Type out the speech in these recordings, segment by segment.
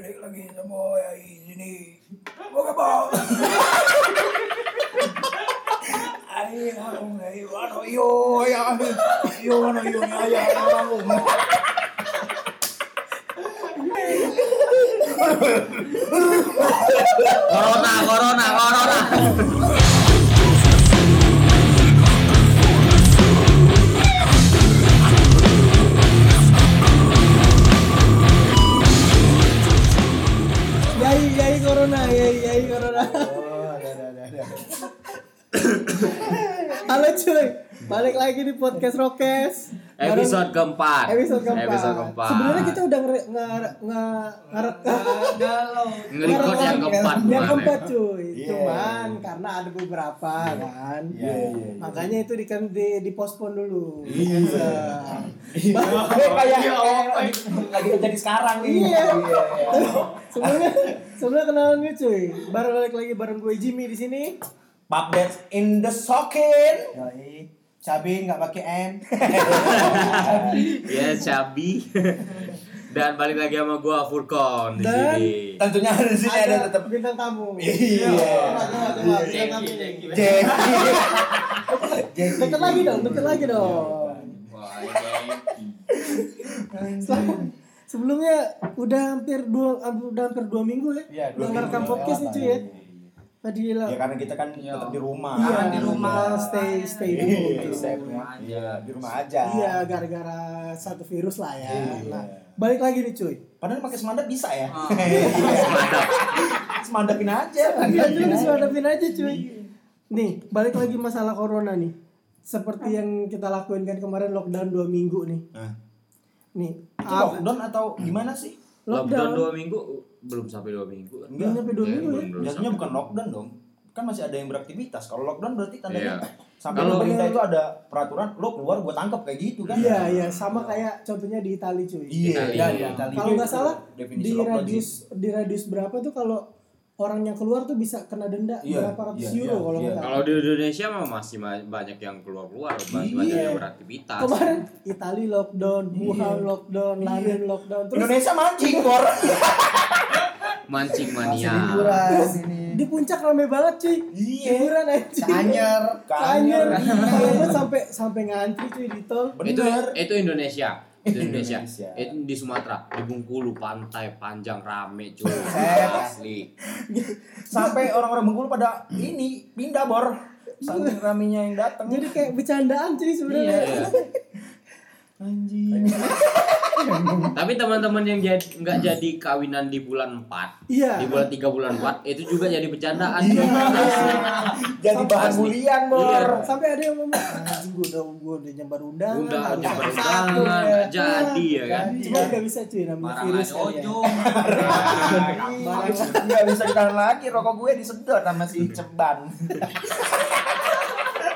balik lagi sama ya di sini. Oke, Bang. Ay, ano ay, ano yo, ya, yo, ano yo, ya, ya, ano. Corona, corona, corona. Halo cuy, balik lagi di podcast Rokes. Episode keempat. episode keempat. Episode keempat. Sebenarnya kita udah nge nge nge ngerekam Nge-record yang keempat Yang keempat cuy. Iya. Cuman karena ada beberapa kan. Iya, iya, iya. Makanya itu di di, di postpone dulu. Iya. Kayak lagi terjadi sekarang nih. Iya. sebelumnya sebelumnya kenalan nih cuy. Baru balik lagi bareng gue Jimmy di sini. Pub dance in the socket. Yoi. Cabai nggak pakai N. Ya, Cabi. Dan balik lagi sama gua Furkon di sini. Tentunya di sini ada tetap bintang tamu. Iya. Jackie. Deket lagi dong, deket lagi dong. Selama- Sebelumnya udah hampir dua udah hampir dua minggu ya. Iya, Udah dua minggu podcast lewat cuy lah. ya. Tadi lah. Ya karena kita kan tetap di rumah. Iya, di rumah. Stay stay dulu. Iya, gitu. rumah. Iya, di rumah aja. Iya, gara-gara satu virus lah ya. Iya. Nah, balik lagi nih cuy. Padahal pakai semandap bisa ya. Mantap. Semandapin aja. Iya, cuma diselamatin aja cuy. Nih, balik lagi masalah corona nih. Seperti yang kita lakuin kan kemarin lockdown dua minggu nih. Nah, Nih, itu ah, lockdown atau gimana sih? Lockdown lockdown. dua minggu belum sampai dua minggu. kan? Belum sampai dua Ya, minggu ya. Jatuhnya sampai. bukan lockdown dong. Kan masih ada yang beraktivitas. Kalau lockdown berarti tandanya Iya. sampai Kalau- pemerintah itu ada peraturan lo keluar gua tangkap kayak gitu kan. Iya, iya, sama kayak contohnya di Itali cuy. Iya, iya, iya. Kalau nggak salah Definisi di radius di radius berapa tuh kalau orang yang keluar tuh bisa kena denda Iya, berapa ratus iya, euro iya, kalau iya. nggak salah. Kalau di Indonesia mah masih ma- banyak yang keluar-keluar, masih banyak Iya. yang beraktivitas. Kemarin Itali lockdown, Wuhan Iya. lockdown, London lockdown, terus Indonesia mancing kor. Mancing mania. di puncak rame banget cuy. Iya. Hiburan aja. Kanyer, Kanyer. kanyer. Nggak sampai sampai ngantri cuy di tol. Itu itu Indonesia. Itu Indonesia. Indonesia. Itu di Sumatera, di Bengkulu pantai panjang rame cuy. Eh. Asli. Sampai orang-orang Bengkulu pada ini pindah bor. Saking raminya yang datang. Jadi kayak bercandaan cuy sebenarnya. Iya. Anjing. Tapi teman-teman yang jadi nggak jadi kawinan di bulan 4 Iya. di bulan 3 bulan 4 itu juga jadi bercandaan. Iya. Jadi bahan bulian bor. Iya. Sampai ada yang ngomong, gue udah gue udah nyambar undangan, Udah satu, undangan, ya. jadi ya kan. Cuma nggak bisa cuy namanya virus ya. Barang- Nggak bisa ditahan lagi rokok gue disedot sama si ceban.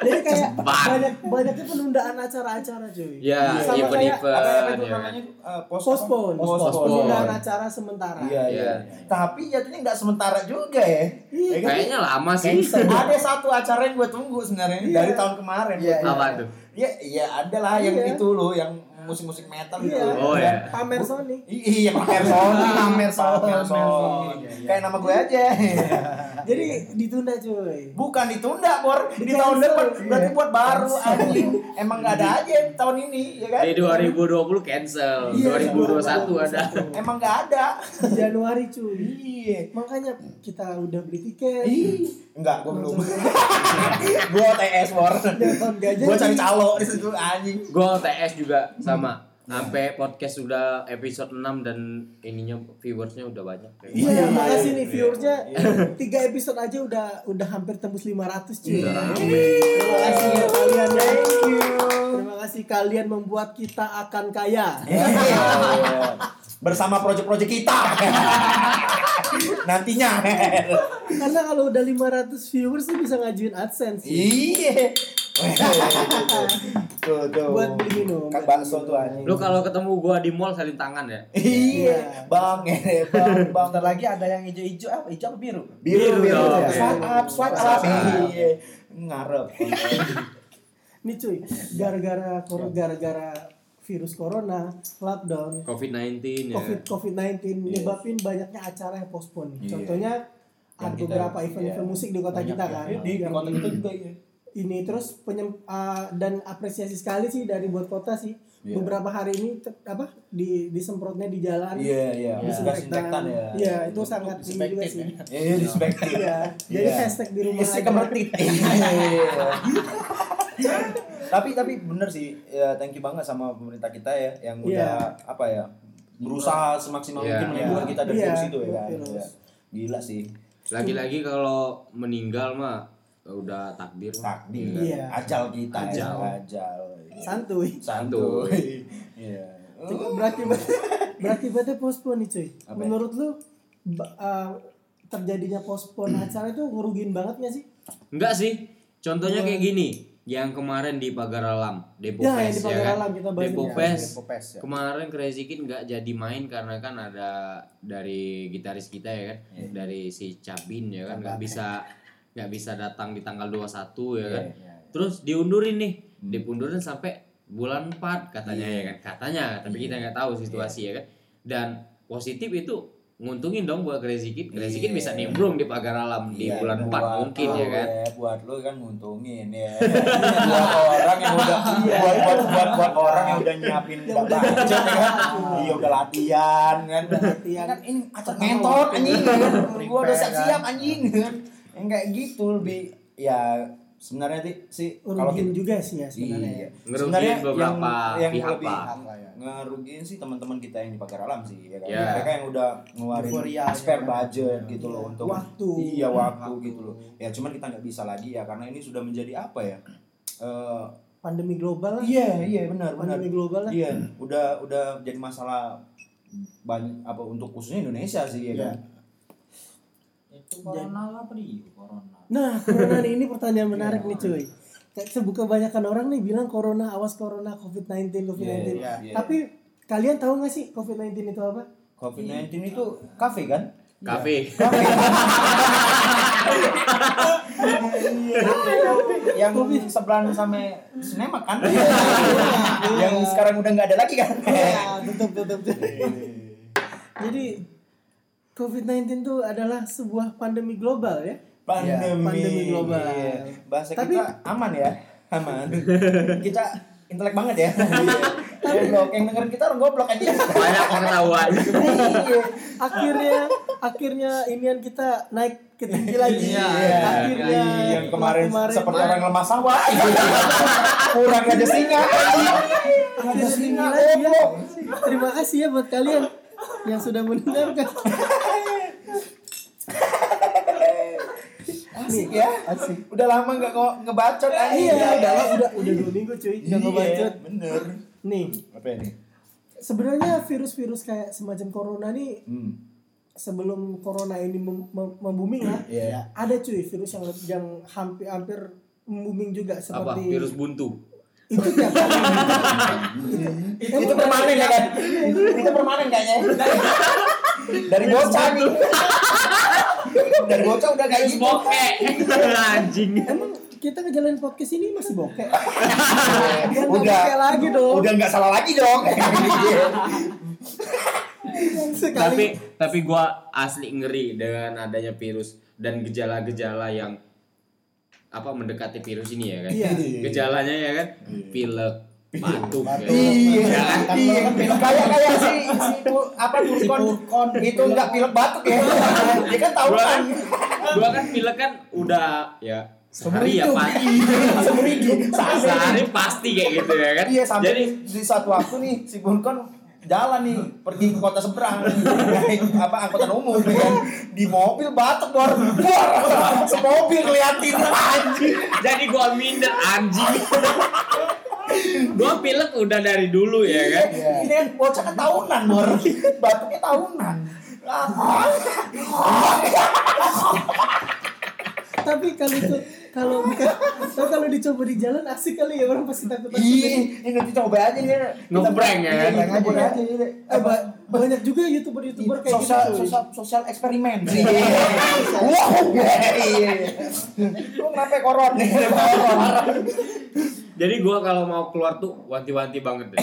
Jadi kayak Cepat. banyak banyaknya penundaan acara-acara cuy. Ya, Sama kayak event-event Apa itu ya kan. namanya? Pos- Postpone? Postpone. penundaan acara sementara. Iya iya. Iya. Tapi jatuhnya nggak sementara juga ya. Iya. Ya kan? Kayaknya lama sih. Ada satu acara yang gue tunggu sebenarnya Iya. dari tahun kemarin. Iya, Gua Apa tuh? Iya iya ada lah yang Iya. itu loh yang musik-musik metal gitu. Iya. Oh, iya. Pamer Sony. I- Iya pamer Sony, pamer Sony, Pamer. Sony. Kayak nama gue aja. Jadi ditunda cuy. Bukan ditunda, Bor. Di Di tahun depan berarti Iya. buat baru anjing. Emang nggak ada aja tahun ini, ya kan? Di 2020 cancel, Iya, 2021 ada. Emang nggak ada. Januari cuy. Iya. Makanya kita udah beli tiket. Enggak, gue belum. gue OTS, Bor. Gue cari calo di situ anjing. Gue TS juga sama. Sampai podcast sudah episode 6 dan ininya viewersnya udah banyak. Iya, Iya, makasih iya, nih iya. viewersnya. Tiga episode aja udah udah hampir tembus 500 cuy. Udah rame. Terima kasih ya kalian. Thank you. Terima kasih kalian membuat kita akan kaya. Iya. Bersama proyek-proyek kita. Nantinya. Karena kalau udah 500 viewers sih bisa ngajuin AdSense. Iya. Tuh, tuh. Buat beli minum. Kan bakso tuh anjing. Lu kalau ketemu gua di mall saling tangan ya. Iya, bang, eh, bang, bang. Bentar lagi ada yang hijau-hijau apa? Hijau apa biru? Biru, Biru biru. dong. ya. Up, swipe up. Up. Iya. Ngarep. Nih cuy, gara-gara gara-gara virus corona, lockdown, COVID-19 ya. covid covid 19 nyebabin banyaknya acara yang postpone. Iya. Contohnya Yang ada beberapa event-event iya. musik di kota Banyak kita ya. kan. Di, di yang kota kita juga ya. Ini terus penyem, uh, dan apresiasi sekali sih dari buat kota sih Iya. beberapa hari ini te- apa di disemprotnya di jalan Iya, iya. disinfektan. Disinfektan ya. Iya, itu sangat ini juga sih. ya. Iya, iya, disinfektan. Iya, jadi Iya. hashtag di rumah Isi aja. kemertit. Iya. tapi tapi bener sih ya thank you banget sama pemerintah kita ya yang Iya. udah apa ya berusaha semaksimal Iya. mungkin melindungi kita dari Iya, virus itu ya kan. Iya. gila sih Lagi-lagi kalau meninggal mah udah takdir. takdir Iya. ajal kita Ajal. ya ajal Santuy. santuy iya Itu berarti berarti berarti postpone nih cuy. Apa ya? Menurut lu uh, terjadinya postpone acara itu ngerugiin banget gak sih? Enggak sih. Contohnya kayak gini, yang kemarin di Pagar Alam, Depo Ya, Fest, di Pagar kan? Alam kita bahas Depo ini. Fest. Depo Fest, ya. Kemarin Crazy Kid nggak jadi main karena kan ada dari gitaris kita ya kan, Iya. dari si Cabin ya kan nggak bisa nggak bisa datang di tanggal 21 ya Iya, kan. iya, iya. Terus diundurin nih, Hmm. diundurin sampai bulan 4 katanya Iya. ya kan. Katanya, tapi kita nggak tahu situasi ya kan. Dan positif itu nguntungin dong buat Crazy Kid. Crazy Kid Iya. bisa nimbrung di Pagar Alam di Iya, bulan 4 buat mungkin ya kan. buat lu kan nguntungin ya buat orang yang udah buat buat buat buat orang yang udah nyiapin budget ya kan iya udah latihan kan latihan. kan ini Pertama mentor anjing kan gua udah siap kan. anjing kan kayak gitu lebih ya sebenarnya sih kalau kita juga sih ya sebenarnya. Iya. ya. Sebenarnya beberapa yang, yang pihak lebih lah. ngerugiin sih teman-teman kita yang di Pagar Alam sih ya kan. Ya. Mereka yang udah ngeluarin Euforia, spare ya. budget gitu Iya. loh untuk Waktu. Iya, waktu Waktu. gitu loh. Ya cuman kita nggak bisa lagi ya karena ini sudah menjadi apa ya? Eh Pandemi global lah. iya, iya benar benar. Pandemi global lah. Iya, udah udah jadi masalah banyak apa untuk khususnya Indonesia sih ya Iya. kan. Corona apa nih? Corona. Nah, corona nih, ini pertanyaan menarik nih cuy. Kayak sebuka kebanyakan orang nih bilang corona, awas corona, COVID-19, COVID-19. Iya, iya, iya. Tapi kalian tahu nggak sih COVID-19 itu apa? COVID-19 itu kafe kan? Kafe. yang sebelahan sama sinema kan yang sekarang udah nggak ada lagi kan tutup, tutup, tutup. Jadi COVID-19 itu adalah sebuah pandemi global ya. pandemi pandemi global. Iya. bahasa Tapi- kita aman ya aman kita intelek banget ya goblok yang dengerin kita orang goblok aja Banyak pengetahuan. Iya. Akhirnya akhirnya inian kita naik ke tinggi lagi. Iya. Akhirnya yang kemarin, kemarin seperti orang lemah sawah kurang aja singa akhirnya tinggi lagi ya. Terima kasih ya buat kalian yang sudah mendengarkan. asik ya asik udah lama nggak ngo- ngebacot aja Iya, udah udah udah dua minggu cuy, Iya, nggak ngebacot. bener Nih, apa ini sebenarnya virus-virus kayak semacam corona nih hmm. sebelum corona ini mem- mem- membuming ya, Iya. ada cuy virus yang yang hampir hampir membuming juga Apa? seperti Virus buntu. Itu tiap hari. itu, itu permanen ya kan? Itu permanen kayaknya. Dari bocah. nih dari bocah udah kayak gitu. Anjing. Emang kita ngejalanin podcast ini masih bokeh? Nggak udah. bokeh lagi dong. udah nggak salah lagi dong. Tapi tapi gua asli ngeri dengan adanya virus dan gejala-gejala yang apa mendekati virus ini ya kan. Iya. Gejalanya ya kan? Pilek, batuk ya. iya. Ya kan? iya. Kayak kayak si si pu- apa purkon itu nggak pilek batuk ya? Dia kan tahu kan kan. gua kan pilek kan udah ya sehari ya pasti hidup. Sehari pasti kayak gitu ya kan. iya sampai Jadi di suatu waktu nih si purkon jalan nih pergi ke kota seberang. Naik apa angkutan umum ya kan? Di mobil batuk bor. Bor! Semobil ngeliatin anjing. Jadi gua minder anjing. gua pilek udah dari dulu ya kan. ini kan bocah kan tahunan bor. Batuknya tahunan. Tapi kalau itu kalau tapi kalau dicoba di jalan asik kali ya orang pasti takut takut. Iya, ini nanti coba aja nih. Nge-prank ya kan? Kita coba aja. Eh, ba- banyak juga youtuber youtuber kayak sosial, gitu. cuy. sosial, sosial eksperimen. Wow, iya. Lu kenapa koron nih? Koron. Jadi gua kalau mau keluar tuh wanti-wanti banget deh.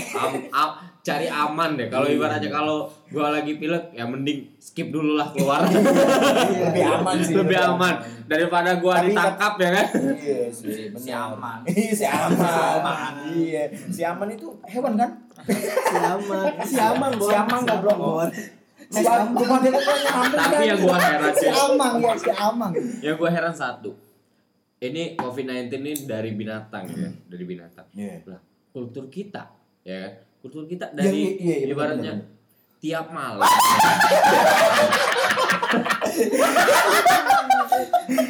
Cari aman deh. Kalau ibaratnya kalau gua lagi pilek ya mending skip dulu lah keluar. lebih aman sih Lebih aman daripada gua Tapi- ditangkap ya kan. iya sih. Si aman. Iya, si aman iya si aman itu hewan kan Si Amang, si Amang, Bor. Si Amang, goblok, si aman nyambung Tapi kan? yang gua heran si sih, amang ya si amang yang gua heran satu. Ini COVID-19 ini dari binatang ya, dari binatang. Iya. Lah, kultur kita ya kan? Kultur kita Iya, dari iya, iya, iya, ibaratnya tiap malam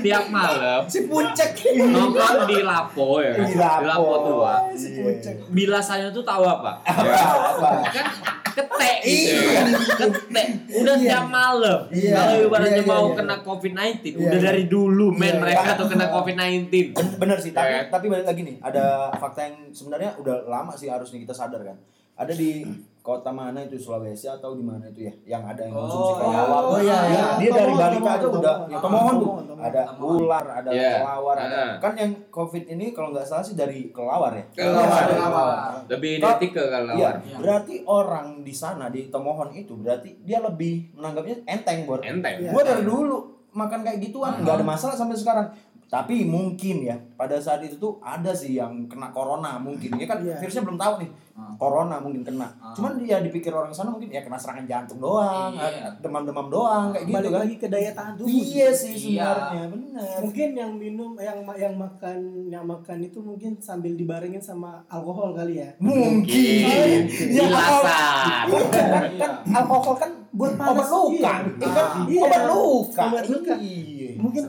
tiap malam si puncak nongkrong di Lapo ya kan? Di Lapo. tua si Iya. puncak bilasannya tuh tahu apa apa kan ketek gitu ya kan? ketek udah Iya. tiap malam Iya. kalau ibaratnya Iya, iya, mau iya. kena COVID-19 Iya, udah iya. dari dulu men Iya, mereka iya. tuh kena COVID-19 Ben- bener sih tapi Ya. tapi balik lagi nih ada fakta yang sebenarnya udah lama sih harusnya kita sadar kan ada di kota mana itu Sulawesi atau di mana itu ya yang ada yang konsumsi Oh, kelawar oh iya, iya. dia dari Tomohon, balita Tomohon, aja udah Tomohon. ya, tomohon tuh Tomohon, Tomohon. ada ular ada Iya. kelawar ada Ah. kan yang covid ini kalau nggak salah sih dari kelawar ya Kelawar. Iya, Kelawar. lebih identik ke Iya, kelawar berarti orang di sana di Tomohon itu berarti dia lebih menanggapnya enteng bor. enteng Iya. Gue dari dulu makan kayak gituan nggak ada masalah sampai sekarang. Tapi mungkin ya pada saat itu tuh ada sih yang kena corona mungkin ya kan Iya. virusnya belum tahu nih Ah. corona mungkin kena. Ah. Cuman dia dipikir orang sana mungkin ya kena serangan jantung doang, Iya. demam-demam doang kayak gitu Balik kan. lagi ke daya tahan tubuh. Iya sih Iya. sebenarnya benar. Mungkin yang minum yang yang makan yang makan itu mungkin sambil dibarengin sama alkohol kali ya. Mungkin. Ya, bilasan kan, kan alkohol kan Buat obat panas, luka. iya. Iya kan? Iya. Obat luka. Obat luka. Iya. Mungkin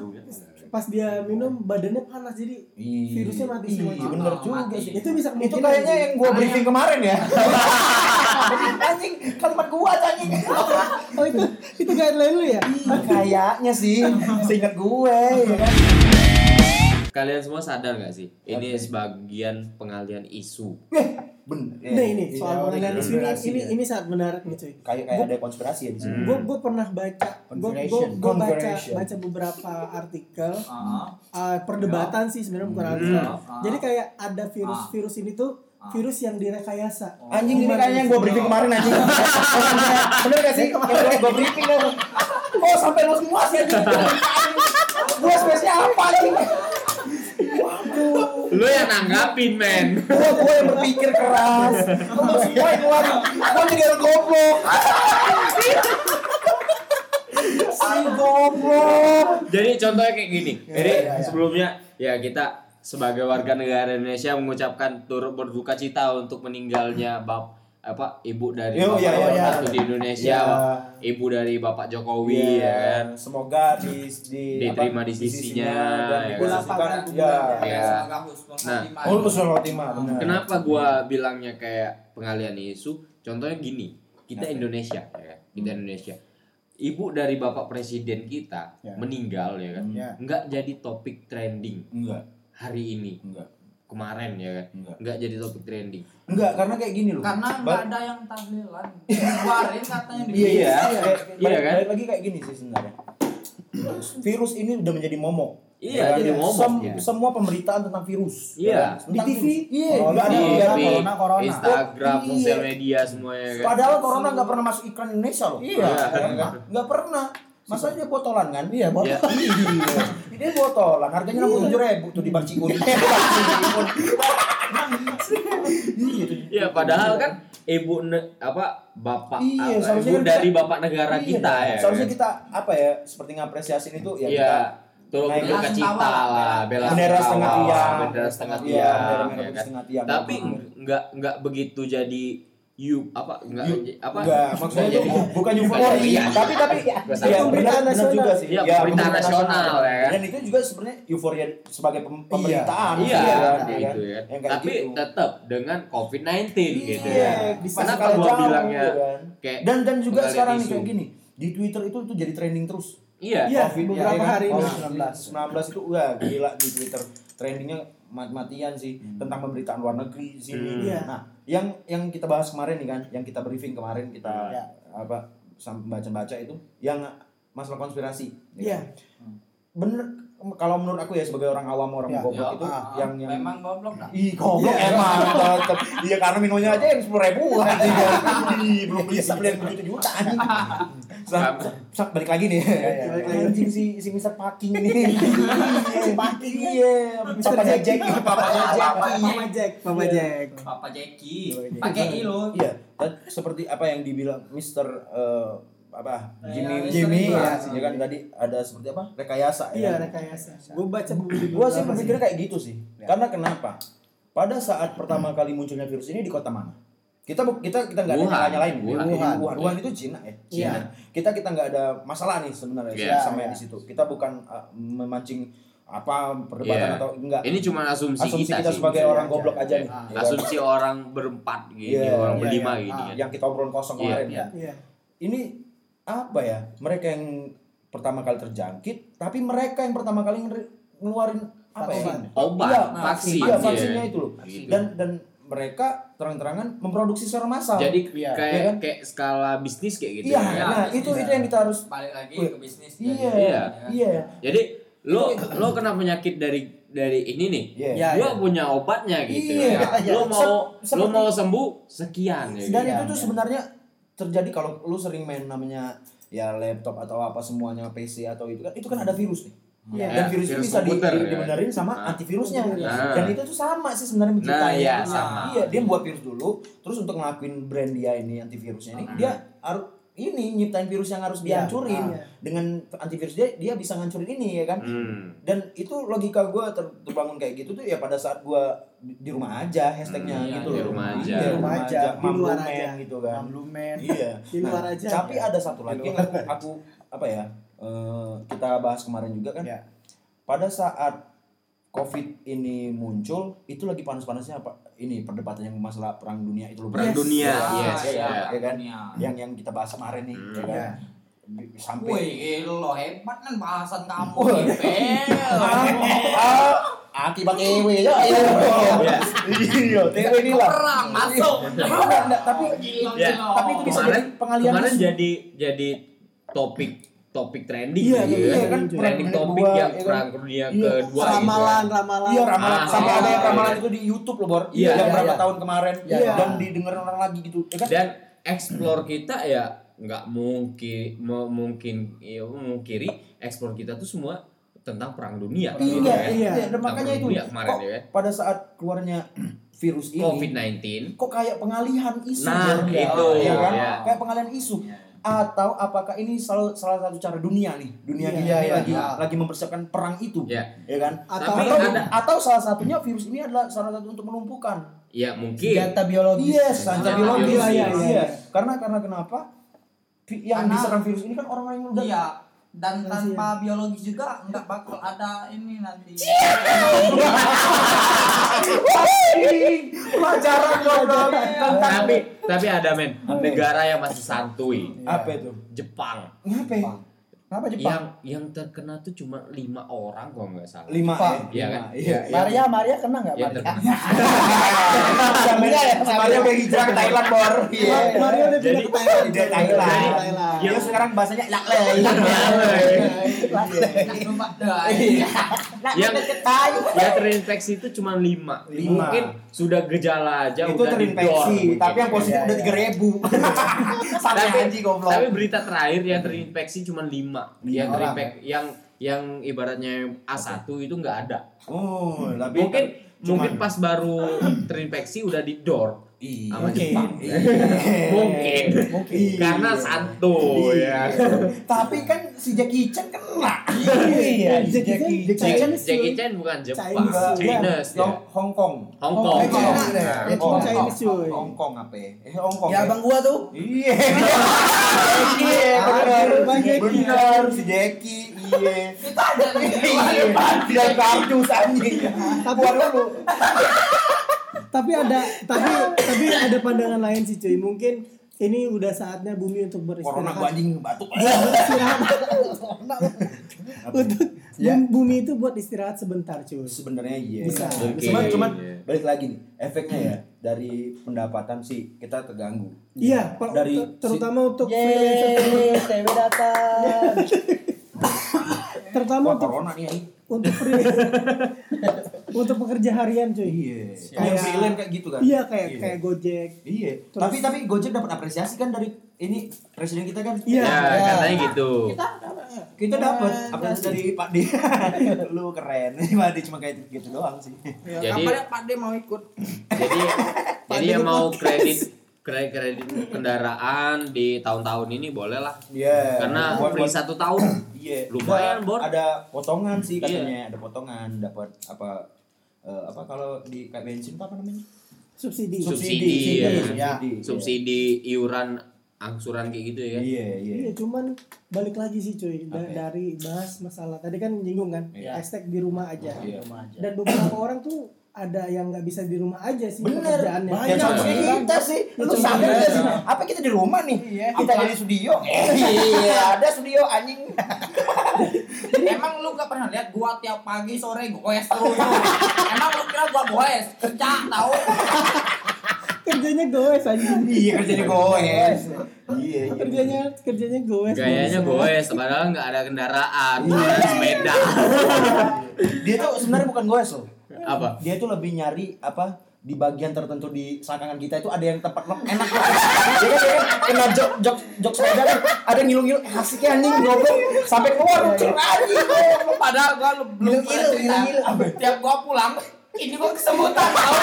pas dia minum badannya panas jadi Iya. virusnya mati semua. Iya, bener Ah, juga mati. sih. itu bisa Itu kayaknya yang gua briefing kemarin ya. anjing, kalimat gua anjing. oh itu itu guideline lu ya Kayaknya sih, seingat gue ya kan. Kalian semua sadar gak sih ini sebagian pengalian isu Bener. nah ini soal pengalian isu ini ini ya. ini sangat menarik nih cuy kayak kayak ada konspirasi ya di sini. Gue gue pernah baca gue gue gue baca baca beberapa artikel uh, perdebatan sih sebenarnya bukan Hmm. artikel Ah. jadi kayak ada virus Ah. virus ini tuh virus yang direkayasa Anjing ini kayaknya yang gua briefing kemarin anjing. Bener gak sih? Gua- gua briefing kan. Oh sampai lu semua sih. Gua spesial apa anjing? Lu yang nanggapin men Gua gua yang berpikir keras. Kamu semua yang keluar. Gua jadi orang goblok. Si goblok. Jadi contohnya kayak gini. Ya, Jadi ya, ya. sebelumnya ya kita sebagai warga negara Indonesia mengucapkan turut berduka cita untuk meninggalnya bap apa ibu dari Yo, bapak ya, nomor ya, satu ya. di Indonesia, Ya. ibu dari bapak Jokowi ya kan. Semoga di, di Diterima apa, di sisinya, ya kan? ya. Ya. Nah. Oh. Kenapa gua bilangnya kayak pengalian isu? Contohnya gini, kita. Indonesia ya kan? Kita Indonesia. Ibu dari bapak presiden kita Ya. meninggal ya kan. Ya. Nggak jadi topik trending Enggak, hari ini. enggak, Kemarin ya kan. enggak. Nggak jadi topik trending. Enggak, karena kayak gini loh. Karena Ba- nggak ada yang tahlilan. Kemarin katanya di Iya, iya. Iya. Iya, kan? balik lagi kayak gini sih sebenarnya. Virus ini udah menjadi momok. Iya, Ya, jadi ya. momok, Sem- ya. Semua pemberitaan tentang virus. Iya. Ya, tentang Di TV. Iya, Corona, nggak ada corona, corona. Instagram, Iya. sosial media semuanya kan. Padahal corona nggak pernah masuk iklan Indonesia loh. Iya. Ya kan? Nggak pernah. Masa dia botolan kan? Iya, botol. Iya. Iya. Dia botolan, harganya enam puluh tujuh ribu tuh di bar Cikuni. Iya. Iya, padahal kan ibu ne- apa bapak Iya, apa, seharusnya ibu kan dari kita- bapak negara Iya, kita ya. Seharusnya kita apa ya seperti ngapresiasiin itu ya Iya, kita turut naik berduka cita lah, bela bendera sungkawa, setengah tiang, bendera setengah Iya, tiang, bendera ya merah kan? setengah tiang. Tapi nggak nggak begitu jadi you apa nggak Yu- apa enggak, maksudnya itu jadi- bukan euforia, euforia. tapi tapi ya salah. benar Pemberitaan nasional. juga sih. Iya, Ya, pemberitaan nasional, ya kan? Dan itu juga sebenarnya euforia sebagai pem- pemerintahan. Iya, kan, kayak ya gitu kan? ya. Yang kayak Tapi gitu. tetap dengan COVID-19 gitu Iya, ya. bisa Kenapa skala gua bilangnya ya kan? kayak dan dan juga sekarang nih isu. kayak gini di Twitter itu tuh jadi trending terus. Iya. Iya, Covid ya, beberapa ya kan? hari ini. Covid 19 itu wah gila di Twitter trendingnya mat-matian sih tentang pemberitaan luar negeri sini. Hmm. Iya. Nah, yang yang kita bahas kemarin nih kan, yang kita briefing kemarin kita Ya. apa baca-baca itu yang masalah konspirasi. ya Iya. kan? bener kalau menurut aku ya sebagai orang awam orang Ya. goblok Ya, itu ah, yang yang memang goblok dah. Ih, goblok emang tetep. Iya karena minumnya aja yang sepuluh ribu anjing. Ih, belum beli sebeli yang tujuh juta anjing. Sa- sa- sa- balik lagi nih. Balik lagi. Anjing si si Mister Parking nih. Si Parking iya. Mr. Papanya Jackie. Jack, papanya Jack. Papa Jack, Papa Iya. Jack. Papa. Iya. Pakai i lo. Iya, dan seperti apa yang dibilang Mister eh, apa Jimmy Jimmy, Jimmy ya. ya, kan tadi ada seperti apa rekayasa Iya, ya. rekayasa. Gue baca Gua sih berpikir kayak gitu sih. Karena kenapa? Pada saat pertama kali munculnya virus ini di kota mana? Kita bu- kita kita nggak ada nyala nyalain Wuhan. Wuhan. Wuhan. Wuhan itu Cina ya. Cina. Iya. Kita kita nggak ada masalah nih sebenarnya Iya. sama Iya. di situ. Kita bukan uh, memancing apa perdebatan Iya. atau enggak. Ini cuma asumsi, Asumsi kita, sih. sebagai orang aja. goblok aja Iya. nih. ya kan? Asumsi orang berempat gini, Iya, orang iya, berlima iya. gini Ah, kan. yang kita obrol kosong Iya, kemarin iya. ya. Iya. Ini apa ya? Mereka yang pertama kali terjangkit, tapi mereka yang pertama kali ngeluarin apa ya? Obat. Obat, Iya, vaksin, Iya, iya. vaksinnya itu loh. Gitu. Dan dan mereka terang-terangan memproduksi secara massal. Jadi Iya. kayak Iya kan? kayak skala bisnis kayak gitu. iya, ya. nah bisnis itu ya. itu yang kita harus Balik lagi ke bisnis. iya. Iya. iya. Jadi lo lo kena penyakit dari dari ini nih. Iya. Iya. Gua punya obatnya gitu. Iya, ya. iya. Lo mau Se- lo mau sembuh sekian ya. Dan gitu. itu tuh sebenarnya terjadi kalau lu sering main namanya ya laptop atau apa semuanya PC atau itu kan itu kan ada virus nih. Iya. Dan Ya, virus, itu virus bisa komputer, di- ya. dibenerin sama Nah. antivirusnya. Nah. Dan itu tuh sama sih sebenarnya menciptain. Nah, iya, virus. sama. Iya, dia buat virus dulu, terus untuk ngelakuin brand dia ini antivirusnya ini, Hmm. dia harus ini nyiptain virus yang harus Iya, dihancurin. iya. Dengan antivirus dia dia bisa ngancurin ini ya kan. Hmm. Dan itu logika gue ter- terbangun kayak gitu tuh ya pada saat gue di, rumah aja hashtagnya Hmm, iya, gitu di rumah aja. Di rumah aja, di luar aja. gitu kan. Lumen. Iya. Di luar aja. Tapi ada satu lagi yang aku, aku apa ya? eh, kita bahas kemarin juga kan. Ya. Pada saat COVID ini muncul, itu lagi panas-panasnya apa? Ini perdebatan yang masalah perang dunia itu loh. Perang Yes. dunia, Ya, yes, ya, ya. ya kan? Dunia. Yang yang kita bahas kemarin nih, Hmm. ya kan? Sampai Wih, lo hebat kan bahasan kamu. Ah, akibat ewe ya. Iya. Iya, TW ini lah. Perang masuk. Tapi Ya, tapi itu bisa jadi pengalian kemarin jadi jadi topik topik trending Iya, gitu iya ya. kan, trending topik kedua, yang ya kan? perang dunia Iya, kedua gitu Ramalan, ya. ramalan. Iya ramalan Ah, sampai ada yang iya. ramalan itu di YouTube loh Bor. Iya, yang iya, berapa iya. tahun kemarin Iya. dan didengar orang lagi gitu. Ya kan? dan explore kita ya nggak mungkin mungkin ya mungkiri explore kita tuh semua tentang perang dunia gitu Iya, ya. iya. Dan makanya itu kemarin kok ya kan. pada saat keluarnya virus ini COVID-19 kok kayak pengalihan isu Nah, itu, ya kan? iya. Kayak pengalihan isu. Atau apakah ini salah, salah satu cara dunia nih? Dunia kita ini iya, lagi iya. lagi mempersiapkan perang itu. Ya. Ya kan? Atau Tapi atau, ada- atau salah satunya virus ini adalah salah satu untuk melumpuhkan. ya mungkin Senjata biologis. Yes, senjata biologis. biologis. Iya, Iya, iya. Karena karena kenapa? Yang Karena- diserang virus ini kan orang-orang yang udah Iya. Dan Kasihan. tanpa biologis juga nggak bakal ada ini nanti. pelajaran goblok tentang tapi tapi ada men negara yang masih santuy apa itu? Jepang Ngapa? Kenapa Jepang? yang yang terkena tuh cuma lima orang kalau nggak salah Lima Jepang. ya? Iya Lima, kan? Iya. iya. Maria, Maria kena nggak Ya, Maria? ter- Samanya ya, Maria udah hijrah ke Thailand, Bor. Iya. Mario udah pindah Jadi- ke Thailand. Dia Thailand. Dia sekarang bahasanya lakle. Dah. yang ya terinfeksi itu cuma lima. Lima. mungkin sudah gejala aja Itu udah terinfeksi, tapi yang positif Iya, udah iya. tiga ribu. Tapi berita terakhir yang terinfeksi cuma lima. Lima yang orang, terinfek yang yang ibaratnya A1 itu nggak ada. Oh, tapi Mungkin cuma- mungkin pas baru terinfeksi udah di door Iya. sama Mungkin. Jepang. Iya. Mungkin. Mungkin. Karena santuy ya. Tapi kan si Jackie Chan kena. Iya, Jackie Chan, Jackie Jackie Chan. Jackie Chan bukan Jepang, Chinese. Chinese ya. Hong Kong. Hong Kong. China. Ya, cuma Hong Chinese Kong. cuy. Hong Kong apa ya? Eh, Hong Kong. Ya abang gua tuh. Iya. Iya, benar. Bang. Benar si Jackie. Iya. Kita ada nih. Iya, dia kardus anjing. Tapi dulu. Tapi ada tapi tapi ada pandangan lain sih cuy. Mungkin ini udah saatnya bumi untuk Corona gua beristirahat. anjing batuk. Beristirahat. untuk Ya. bum- bumi itu buat istirahat sebentar cuy. Sebenarnya iya. Bisa. Oke. Cuman cuman Iya. balik lagi nih, efeknya ya dari pendapatan sih kita terganggu. Iya, Dari ter- terutama untuk freelancer. Datang. terutama Wah, untuk corona nih. Untuk untuk pekerja harian cuy Iya. Kayak- freelance kayak gitu kan. iya kayak Iya. kayak Gojek Iya. Terus- Tapi tapi Gojek dapat apresiasi kan dari ini presiden kita kan. Iya. Ya, katanya gitu. Kita dapat apresiasi dari Pak D. Lu keren. Pak D cuma kayak gitu doang sih. Jadi- Kapan ya Pak D mau ikut? Jadi jadi yang mau kredit kredit kredit kendaraan di tahun-tahun ini boleh lah. Iya. Karena Buat- free buat- satu tahun. Iya, Lumayan, Ada- Bor. Ada potongan sih Iya. katanya, ada potongan, dapat apa eh, apa kalau di kayak bensin apa namanya? subsidi Subsidi, ya. subsidi. Subsidi iuran angsuran kayak gitu ya. Iya, iya. Iya cuman balik lagi sih cuy Da- Oke. dari bahas masalah tadi kan nyinggung kan Iya. hashtag di rumah aja Iya. dan beberapa orang tuh ada yang nggak bisa di rumah aja sih Bener, pekerjaannya ya contohnya Iya. kita sih, Ya, lu sadar gak kita. sih? Apa kita di rumah nih? Iya. Kita jadi studio. Iya, ada studio anjing. Emang lu gak pernah lihat gua tiap pagi sore goes terus. Emang lu kira gua goes? Cak tahu. kerjanya goes anjing Iya, kerjanya goes. Iya, iya. kerjanya kerjanya goes Gayanya goes, padahal nggak ada kendaraan, sepeda. Dia tuh sebenarnya bukan goes loh. Apa? Dia tuh lebih nyari apa di bagian tertentu di selangkangan kita itu ada yang tempat lo enak lah. Dia kan, dia kan kena jok jok jok sepeda tuh ada ngilu-ngilu asiknya anjing goblok sampai keluar lucu anjing goblok. Padahal gua lu belum ngilu-ngilu. Apa? Tiap gua pulang, ini gua kesemutan tahu.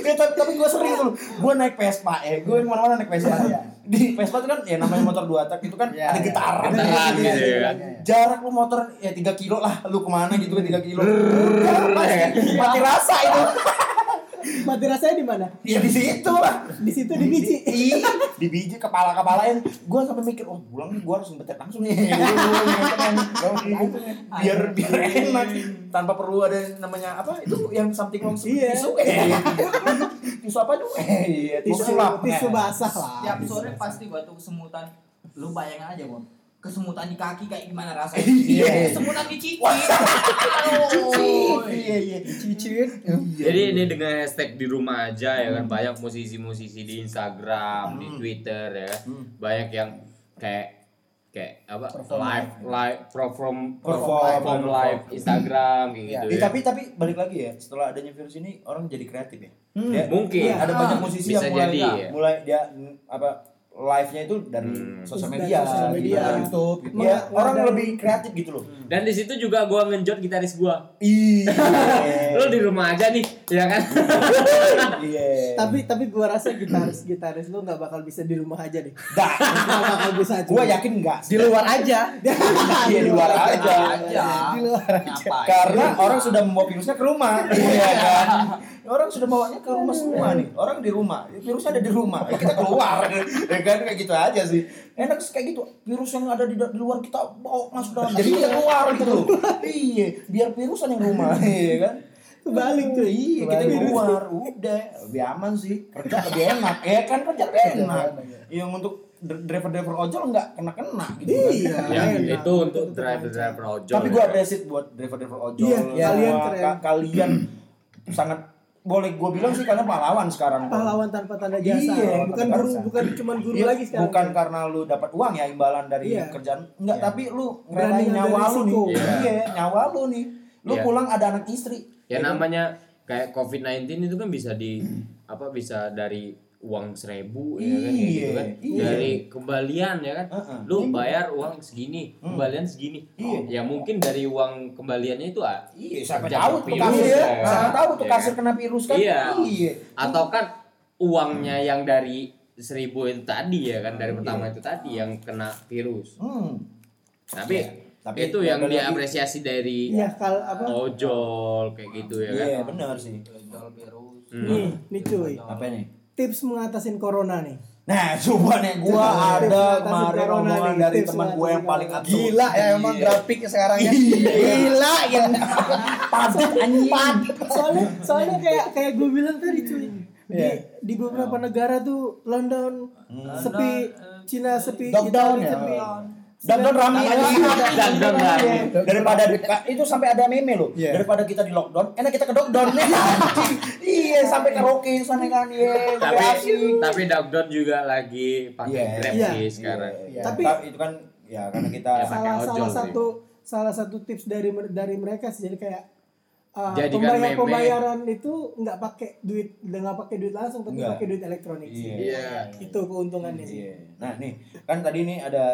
Ya, tapi, tapi gue sering tuh, gue naik Vespa ya, gue ke mana-mana naik Vespa ya. Di Vespa tuh kan ya namanya motor dua tak itu kan Iya, ada iya. getaran. Getaran Iya, gitu iya, ya. iya. Jarak lu motor ya 3 kilo lah, lu ke mana gitu kan 3 kilo. Udah, mati, mati rasa itu. mati rasanya di mana Ya di situ lah. di situ di biji Iya, di biji kepala kepalain. Gue sampai mikir, oh pulang nih gue harus ngebetet langsung nih. biar biar enak tanpa perlu ada namanya apa itu yang something wrong Iya. tisu eh tisu apa tuh eh iya tisu lap. tisu basah lah Tiap sore pasti gua tuh kesemutan. Lu bayangin aja, Bang. Kesemutan di kaki kayak gimana rasanya? Iya. Kesemutan di cicit. Aduh. iya iya Cicit. Jadi ini dengan hashtag di rumah aja ya kan banyak musisi-musisi di Instagram, di Twitter ya kan. Banyak yang kayak kayak apa live live perform Perform. perform live Instagram kayak Iya. gitu Eh, ya. tapi tapi balik lagi ya setelah adanya virus ini orang jadi kreatif ya. Dia- Mungkin. Iya, ada Ah, banyak musisi bisa yang mulai jadi, ya. mulai dia apa live-nya itu dari Hmm. sosial Dari media, sosial media, gitu. YouTube, gitu. Ya, orang lebih kreatif gitu loh. Dan di situ juga gua ngenjot gitaris gua. Iya. Lu di rumah aja nih, ya kan? Iya. tapi tapi gua rasa gitaris gitaris lu nggak bakal bisa di rumah aja deh Dah. nggak bakal bisa. Gua yakin enggak. Di luar aja. Iya, di luar aja. Aja. Di luar Ngapain? Karena orang sudah membawa virusnya ke rumah, iya kan? Orang sudah bawanya ke rumah semua nih. Orang di rumah, virusnya ada di rumah. Ya, kita keluar, ya kan kayak gitu aja sih. Enak sih kayak gitu. Virus yang ada di, di luar kita bawa masuk dalam. Jadi kita keluar gitu loh. Iya, biar virusan yang rumah, iya kan? kebalik tuh Iya, kita Kebalik. keluar. Udah, lebih aman sih. Kerja lebih enak. Ya kan kerja lebih enak. Yang untuk dr- driver-driver ojol nggak kena-kena gitu kan. iya ya, enak. itu untuk driver-driver ojol. Tapi ya gue kan? apresiat buat driver-driver ojol. Iya, semua. kalian kalian sangat boleh gue bilang sih kalian pahlawan sekarang. pahlawan tanpa tanda jasa Iya, bukan guru jasa. bukan cuman guru Iya, lagi sekarang bukan karena lu dapat uang ya imbalan dari Iya. kerjaan enggak Iya. tapi lu ngambil nyawa lu nih. Iya. iya nyawa lu nih lu Iya. pulang ada anak istri ya kan? namanya kayak COVID-19 itu kan bisa di apa bisa dari uang seribu ya kan kayak Iya, gitu kan iya. dari kembalian ya kan Heeh. lu bayar uang segini Hmm. kembalian segini Iya. ya mungkin dari uang kembaliannya itu ah, iya siapa Jatuh tahu tuh kasir ya. siapa tahu tuh Iya kasir kan? kena virus kan Iya. iya atau kan uangnya yang dari seribu itu tadi ya kan dari pertama Iya. itu tadi yang kena virus hmm. tapi Iya. Tapi itu yang diapresiasi dari iya kal apa ojol kayak gitu ya kan iya benar sih Jual virus. Hmm. nih nih cuy apa nih tips mengatasin corona nih Nah, coba nih gua ada kemarin corona omongan nih, dari tips teman gua yang paling absurd. Gila ya emang Iya. grafik sekarang ya. Iya. Gila ya. padat anjing. soalnya soalnya kayak kayak gue bilang tadi cuy di, Iya. di beberapa negara tuh London sepi Cina sepi Lockdown Italia ya. sepi Dan dan rame anjing. Dan dan rame. Daripada itu sampai ada meme loh. Iya. Daripada kita di lockdown, enak kita ke lockdown. iya, sampai karaoke sana kan iya. tapi tapi Down juga lagi pakai Iya. Grab Iya. sih sekarang Iya. Tapi- Tapi itu kan ya karena kita Ya, salah ojol salah sih. satu salah satu tips dari dari mereka sih jadi kayak uh, Jadikan pembayar meme. pembayaran itu nggak pakai duit nggak pakai duit langsung tapi pakai duit elektronik sih. Iya. Iya. itu keuntungannya sih Iya. Nah nih kan tadi nih ada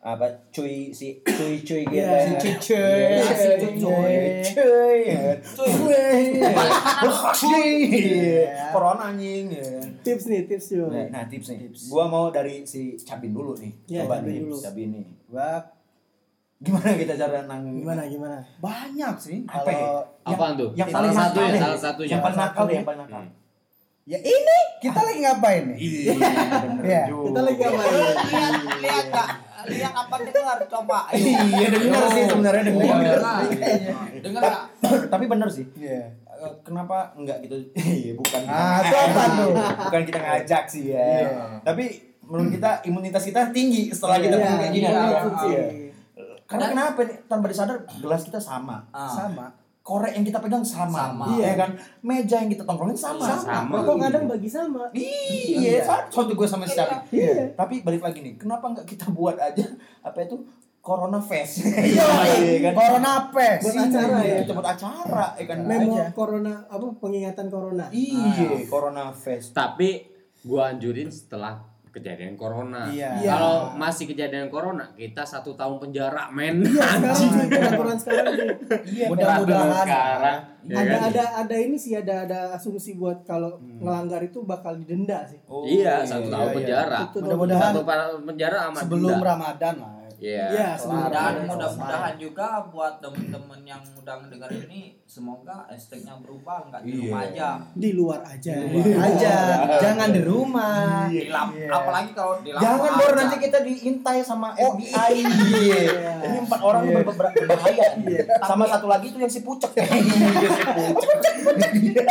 apa cuy si cuy cuy gitu Iya. ya. Si cuy. Iya, si Cuy. cuy cuy ya. cuy Iya. corona anjing ya. tips nih tips yo Nah, nah tips nih gua mau dari si Cabin dulu nih Iya, coba nih dulu. Cabin nih Gua gimana kita cara nang gimana gimana banyak sih Apa ya? Apaan tuh? yang salah paling satu ya, deh. salah satunya. yang paling nakal Satunya. yang paling nakal ya ini kita lagi ngapain nih? iya Iya. juga. kita lagi apa lihat lihat gak lihat apa dengar coba iya denger sih sebenarnya Oh, denger dengar dengar gak tapi bener sih Iya. Eh, kenapa enggak gitu iya bukan Ah, itu apa tuh? bukan kita ngajak sih ya Iya. tapi menurut kita imunitas kita tinggi setelah kita Iya, kayak gini iya, iya. Iya. karena kenapa nih tanpa disadar gelas kita sama Ah. Sama. Korek yang kita pegang sama, Sama. iya kan? Meja yang kita tongkrongin sama. Sama. kok kadang bagi sama. Iya sama. Contoh gue sama si Capi Iya. tapi balik lagi nih kenapa enggak kita buat aja apa itu? Corona Fest. Iya, kan? Corona Pes. Buat acara ya? kita buat acara ya kan? Memo aja. corona apa pengingatan corona. Iya Corona Fest. Tapi gua anjurin setelah kejadian corona. Iya. Iya. Kalau masih kejadian corona, kita satu tahun penjara, men. iya sekarang peraturan sekarang sih iya Mudah-mudahan. sekarang. ya ada kan? ada ada ini sih ada ada asumsi buat kalau ngelanggar itu bakal didenda sih Oh, Iya, satu tahun iya. penjara. Itu Mudah-mudahan Satu pa- penjara amat sebelum denda. Ramadan lah. Iya. Iya, sebelum dan mudah-mudahan juga buat temen-temen yang udah mendengar ini semoga hashtagnya berubah nggak di Iya. rumah aja di luar aja aja, jangan di rumah. di lap Iya. apalagi kalau di lapangan Jangan bor nanti kita diintai sama FBI. Iya. Ini empat orang Iya. ber- ber- berbahaya. Sama satu lagi itu yang si pucek. Iya, si pucek.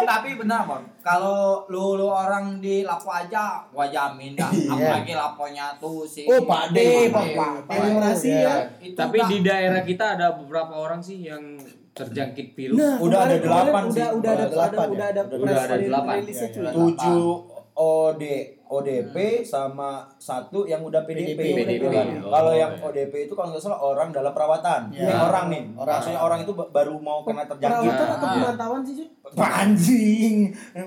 tapi benar bang kalau lu, lu orang di lapo aja gua jamin dah Iya. apalagi laponya tuh si Oh, Pak D, Pak D. Pak D. Demokrasi ya. Itu Tapi udah- di daerah kita ada beberapa orang sih yang terjangkit virus. Nah, Udah ada delapan sih. udah udah ada Udah ada delapan ada ya? udah ada Udah delapan. Iya, iya. Tujuh OD ODP sama satu yang udah PDP. PDP. gitu kan. Oh, Kalau yang iya. ODP itu kalau nggak salah orang dalam perawatan. Iya. Ini orang nih. Orang. Maksudnya orang itu ba- baru mau kena terjangkit. perawatan atau Iya. pemantauan sih cuy Anjing,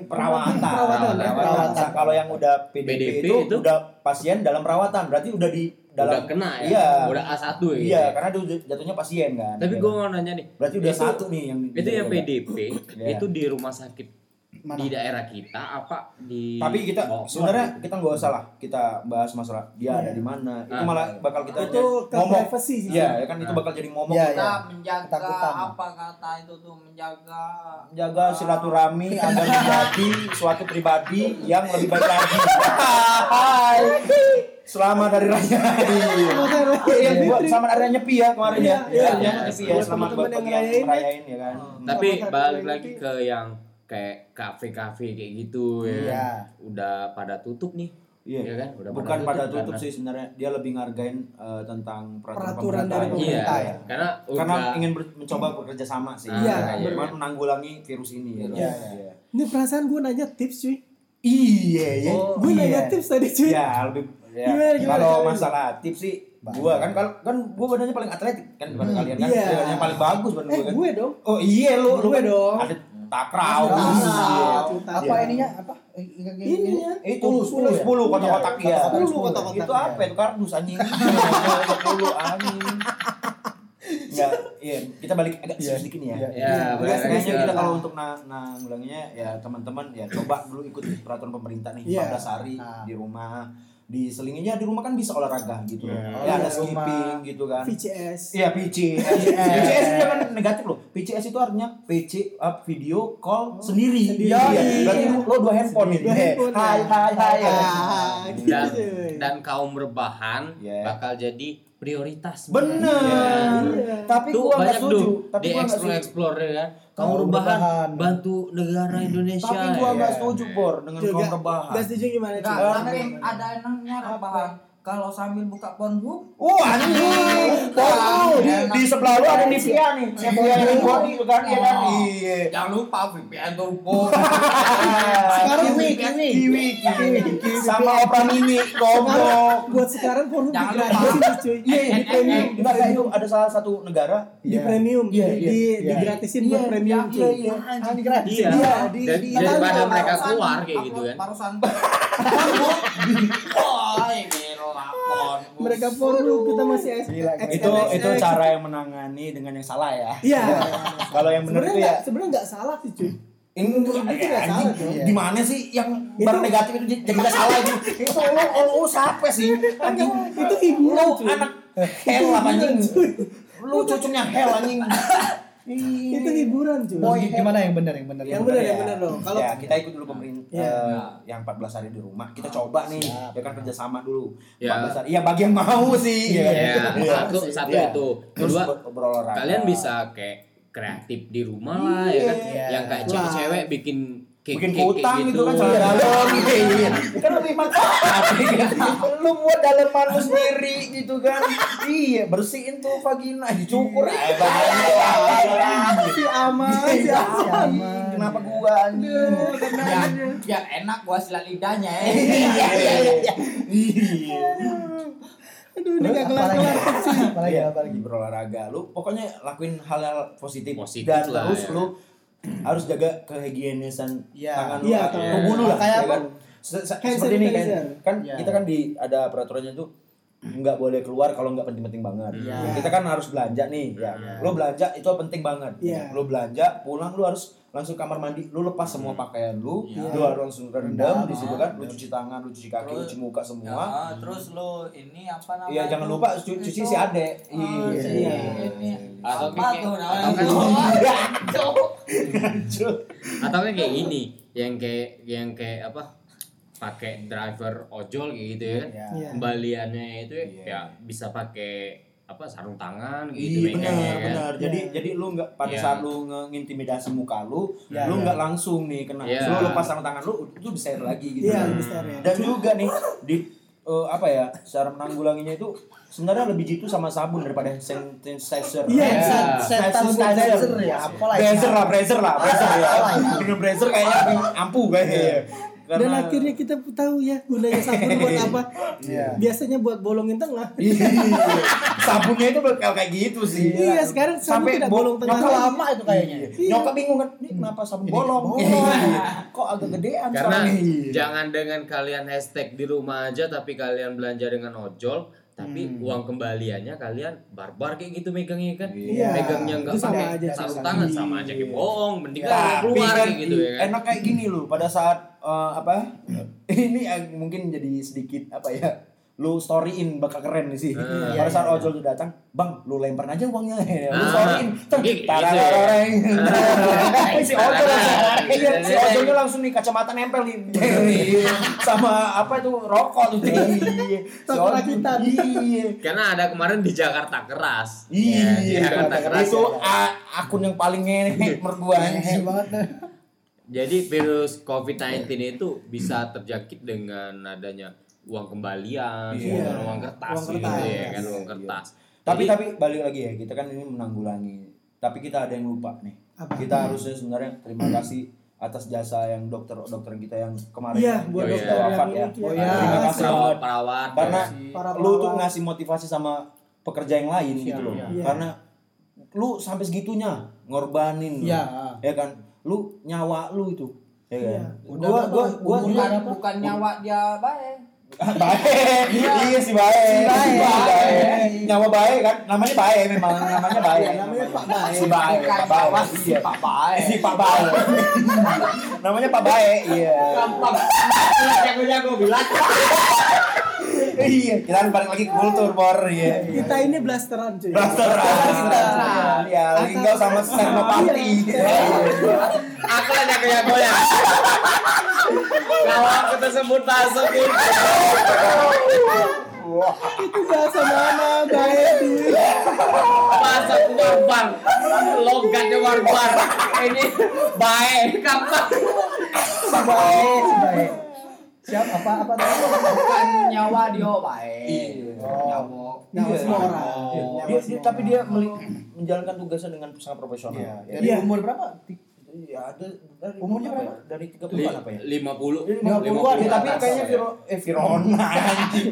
perawatan. Perawatan, ya? Perawatan. Nah, Kalau yang udah PDP, PDP itu, itu? udah pasien dalam perawatan, berarti udah di dalam udah kena ya. Iya. Udah A1 ya. Iya, karena dia udah jatuhnya pasien kan. Tapi Iya. gue mau nanya nih. berarti udah itu- satu nih yang Itu yang. PDP Iya. itu di rumah sakit Mana? di daerah kita apa di Tapi kita Oh, sebenarnya kita nggak usah lah kita bahas masalah dia ada Iya. di mana. Itu Ah. malah bakal kita itu ke ngomong. sih Iya, cuy. ya kan itu Ah. bakal jadi ngomong. Iya, kita iya. menjaga Ketakutan. apa kata itu tuh menjaga Jaga silaturahmi agar menjadi suatu pribadi yang lebih baik lagi. Hai. Selamat hari raya. Iya, buat selamat hari raya nyepi ya kemarin ya. Iya, iya. Iya, nyepi ya. Buat Selamat teman-teman buat yang ngerayain ya. merayain ya kan. Tapi Selamat hari balik lagi ke yang kayak kafe-kafe kayak gitu ya. Iya. Udah pada tutup nih. Iya. Iya kan? Udah Bukan pada tutup karena- sih sebenarnya dia lebih ngargain eh, tentang peraturan, Peraturan dari pemerintah. Iya, ya. karena Karena udah ingin ber- mencoba bekerja sama sih. Ah, Iya, Kayak benar. menanggulangi virus ini ya. Iya, Iya. ini perasaan gue nanya tips cuy Iya, ya. Oh, gue iya. nanya tips tadi cuy Iya, lebih ya. Gimana, gimana Kalau masalah tips sih gua kan kalau kan gua badannya paling atletik kan Hmm, kalian kan. iya. Dia yang paling bagus badan eh gua kan. gue dong Oh iya lu, lu Gue kan dong. Ada takraw. Iya. Apa Iya. ininya? Apa? Eh, Ininya. Itu 10, 10 10 kotak-kotak Iya, ya. kotak-kotak 10 kotak-kotak. Itu apa itu kardus anjing. 10 anjing. Enggak, iya, kita balik agak Iya. sedikit nih ya. Iya. ya Iya, kita kalau untuk na nanggulanginya ya teman-teman ya coba dulu ikut peraturan pemerintah nih Iya. 14 hari Nah. di rumah diselinginya di rumah kan bisa olahraga gitu. Iya. Ya ada Iya, skipping rumah. gitu kan. VCS Iya PCS. PCS itu jangan negatif loh. PCS itu artinya PC up video call sendiri. Sendiri. Iya. Iya. Berarti lu, lo dua handphone handphone, Hai ya. hai hai. ya. Ah, gitu dan dan kaum rebahan Iya. bakal jadi prioritas. Bener. Iya. Tapi Tuh gua nggak banyak setuju. Tapi di gua nggak explore setuju. explore ya kan. Kaum Kaum rebahan rebahan. bantu negara Indonesia. Tapi gua nggak ya. setuju bor dengan nggak- rebahan. nggak setuju gimana cuy tapi ada enaknya rebahan kalau sambil buka Pornhub Oh anjing, Pornhub. di sebelah lu ada Nivea nih, Nivea yang body itu kan, ya kan? Iya. jangan lupa VPN Turbo Sekarang Kiwi, kiwi. kiwi. Kiwi, Kiwi, sama Opera Mini, goblok. Buat sekarang porno Jangan digratisin lupa. cuy. Iya, di premium. Enggak kayak itu ada salah satu negara Di Iya. premium. Iya, Di- iya, di iya. digratisin buat premium Iya, cuy. iya. Anjing gratis. Iya. Iya, di Dan- di daripada mereka keluar kayak gitu kan. Pornhub wah ini mereka porno kita masih S Gila, Itu itu cara yang menangani dengan yang salah ya. Iya. Kalau yang benar itu ya sebenarnya nggak salah sih cuy. ini Itu nggak salah, anjing, Bro. di mana sih yang barang negatif itu jadi nggak salah itu? Itu lu lu, lu siapa sih? Anjing Itu hiburan lu cuy. anak hell apa anjing? Lu cucunya hell anjing. Itu hiburan cuy. Oh, gimana yang benar yang benar? Yang benar yang benar dong. Kalau ya kita ikut dulu pemerintah Iya. eh, yang 14 hari di rumah kita coba nih Siap. ya kan kerjasama dulu Ya. 14 hari iya bagi yang mau sih Iya, Iya. satu satu Iya. itu. Kedua, kalian bisa kayak kreatif di rumah lah ya kan. Iya. Yang kayak cewek-cewek bikin bikin kutang kayak gitu kan celana dalam iya kan lebih manfaat lu buat daleman lu sendiri gitu kan. Iya bersihin tuh vagina. Dicukur eh bagiannya si aman, si aman. kenapa gua anjing? Biar, biar enak gua silat lidahnya eh. iya iya iya. Iya. Aduh, ini nggak kelar-kelar. sih. Apalagi Iya, apalagi. berolahraga. Lu pokoknya lakuin hal-hal positif, Positif dan lah, terus ya. lu harus jaga kehigienisan Iya. tangan lu Iya, atau tubuh lu lah Kayak ya apa? kan? Seperti ini kan kan Iya. kita kan di ada peraturannya tuh nggak boleh keluar kalau nggak penting-penting banget. Iya. Kita kan harus belanja nih, ya. Iya. Lu belanja itu penting banget. Iya. Lu belanja, pulang lu harus langsung kamar mandi, lu lepas semua pakaian lu, Iya. lu harus langsung rendam di situ kan, lu cuci tangan, lu cuci kaki, lu cuci muka semua. Ya, terus lo ini apa namanya Iya, jangan lupa cu- cuci si ade. Oh, Iya. si ini. Atau apa kayak- tuh atau namanya atau kayak gini yang kayak yang kayak apa pakai driver ojol kayak gitu ya kan Iya. Iya. kembaliannya itu Iya. ya bisa pakai apa sarung tangan gitu Iya benar kan. benar. Jadi Iya. jadi lu nggak pada Iya. saat lu ngintimidasi muka lu, Iya, lu iya. nggak langsung nih kena. Iya. Lu lepas tangan tangan lu itu bisa air lagi gitu. Iya, lebih steril. Dan juga nih di eh, apa ya cara menanggulanginya itu sebenarnya lebih jitu sama sabun daripada hand sanitizer. Iya, Iya. Sanitizer ya, apalah Brazer lah, brazer lah, brazer ya. Apalah itu. Dengan brazer kayaknya ampuh kayaknya. Dan Karena- akhirnya kita tahu ya gunanya sabun buat apa. Iya. Biasanya buat bolongin tengah. Iya. sabunnya itu bakal kayak gitu sih. Iya, sekarang sabun tidak bo- bolong tengah nyokap lama itu kayaknya. Iya. Nyokap bingung kan, ini kenapa sabun bolong? bolong. Iya. Kok agak gedean Karena soalnya? Iya. jangan dengan kalian hashtag di rumah aja tapi kalian belanja dengan ojol tapi Hmm. uang kembaliannya kalian barbar kayak gitu megangnya kan Iya. megangnya nggak pakai aja, sarung tangan sama aja kayak bohong mending kan Tapi keluar kan kayak gitu ya kan enak kayak gini loh pada saat eh, apa? Ini eh, mungkin jadi sedikit apa ya lu storyin bakal keren sih. Hmm. pada Iya, saat iya, ojol tuh datang bang lu lempar aja uangnya. Lu Ah, storyin. Gitu ya. tararareng. si ojol langsung iya, si ojolnya langsung nih kacamata nempel nih. Sama apa itu rokok tuh. Iya. si ojol iya. Karena ada kemarin di Jakarta keras. Iya, Ya, Jakarta keras itu a- akun yang paling ngehe menurut gua. Jadi virus COVID-19 itu bisa terjangkit dengan adanya uang kembalian, Iya. uang, uang kertas, Uang gitu kertas. ya kan Iya, uang iya. kertas. Tapi Jadi, tapi balik lagi ya, kita kan ini menanggulangi. Tapi kita ada yang lupa nih. Apa? Kita harusnya sebenarnya terima kasih atas jasa yang dokter-dokter kita yang kemarin Iya, yang buat Oh, dokter iya. yang wafat ya. tuh Oh, ya. iya. Terima kasih perawat, perawat Karena Para lu tuh ngasih motivasi sama pekerja yang lain gitu loh. Iya. Karena lu sampai segitunya ngorbanin. Iya. Ya kan? Lu nyawa lu itu. Ya kan? Iya. Gua gua gua gua bukan bukan nyawa dia baik baik iya. Si baik Si Bae. baik nyawa baik kan? Namanya baik memang. Namanya baik Iya, namanya Pak Bae. si baik Pak baik si iya. Pak Bae. si pak baik namanya pak baik iya. Gampang jago-jago bilang iya kita kan balik lagi ke kultur bor iya Kita ini blasteran cuy. Blaster ya Linggau sama Senopati aku aja kayak goyang. Kalau aku tersebut masuk itu, Itu bahasa mana baik cuy. masuk barbar, logatnya barbar. Ini baik, kapan? Baik, baik. Siap apa apa? Bukan nyawa dia baik. Iya. Nyawa. Nyawa Iya. semua orang. Iya. Dia- tapi dia orang. menjalankan tugasnya dengan sangat profesional. Dari umur berapa? Iya, ada dari Umurnya apa ya? berapa? Dari 30 Li- apa ya? 50 Lima puluhan, ya, tapi kayaknya ya. Viro, eh Virona,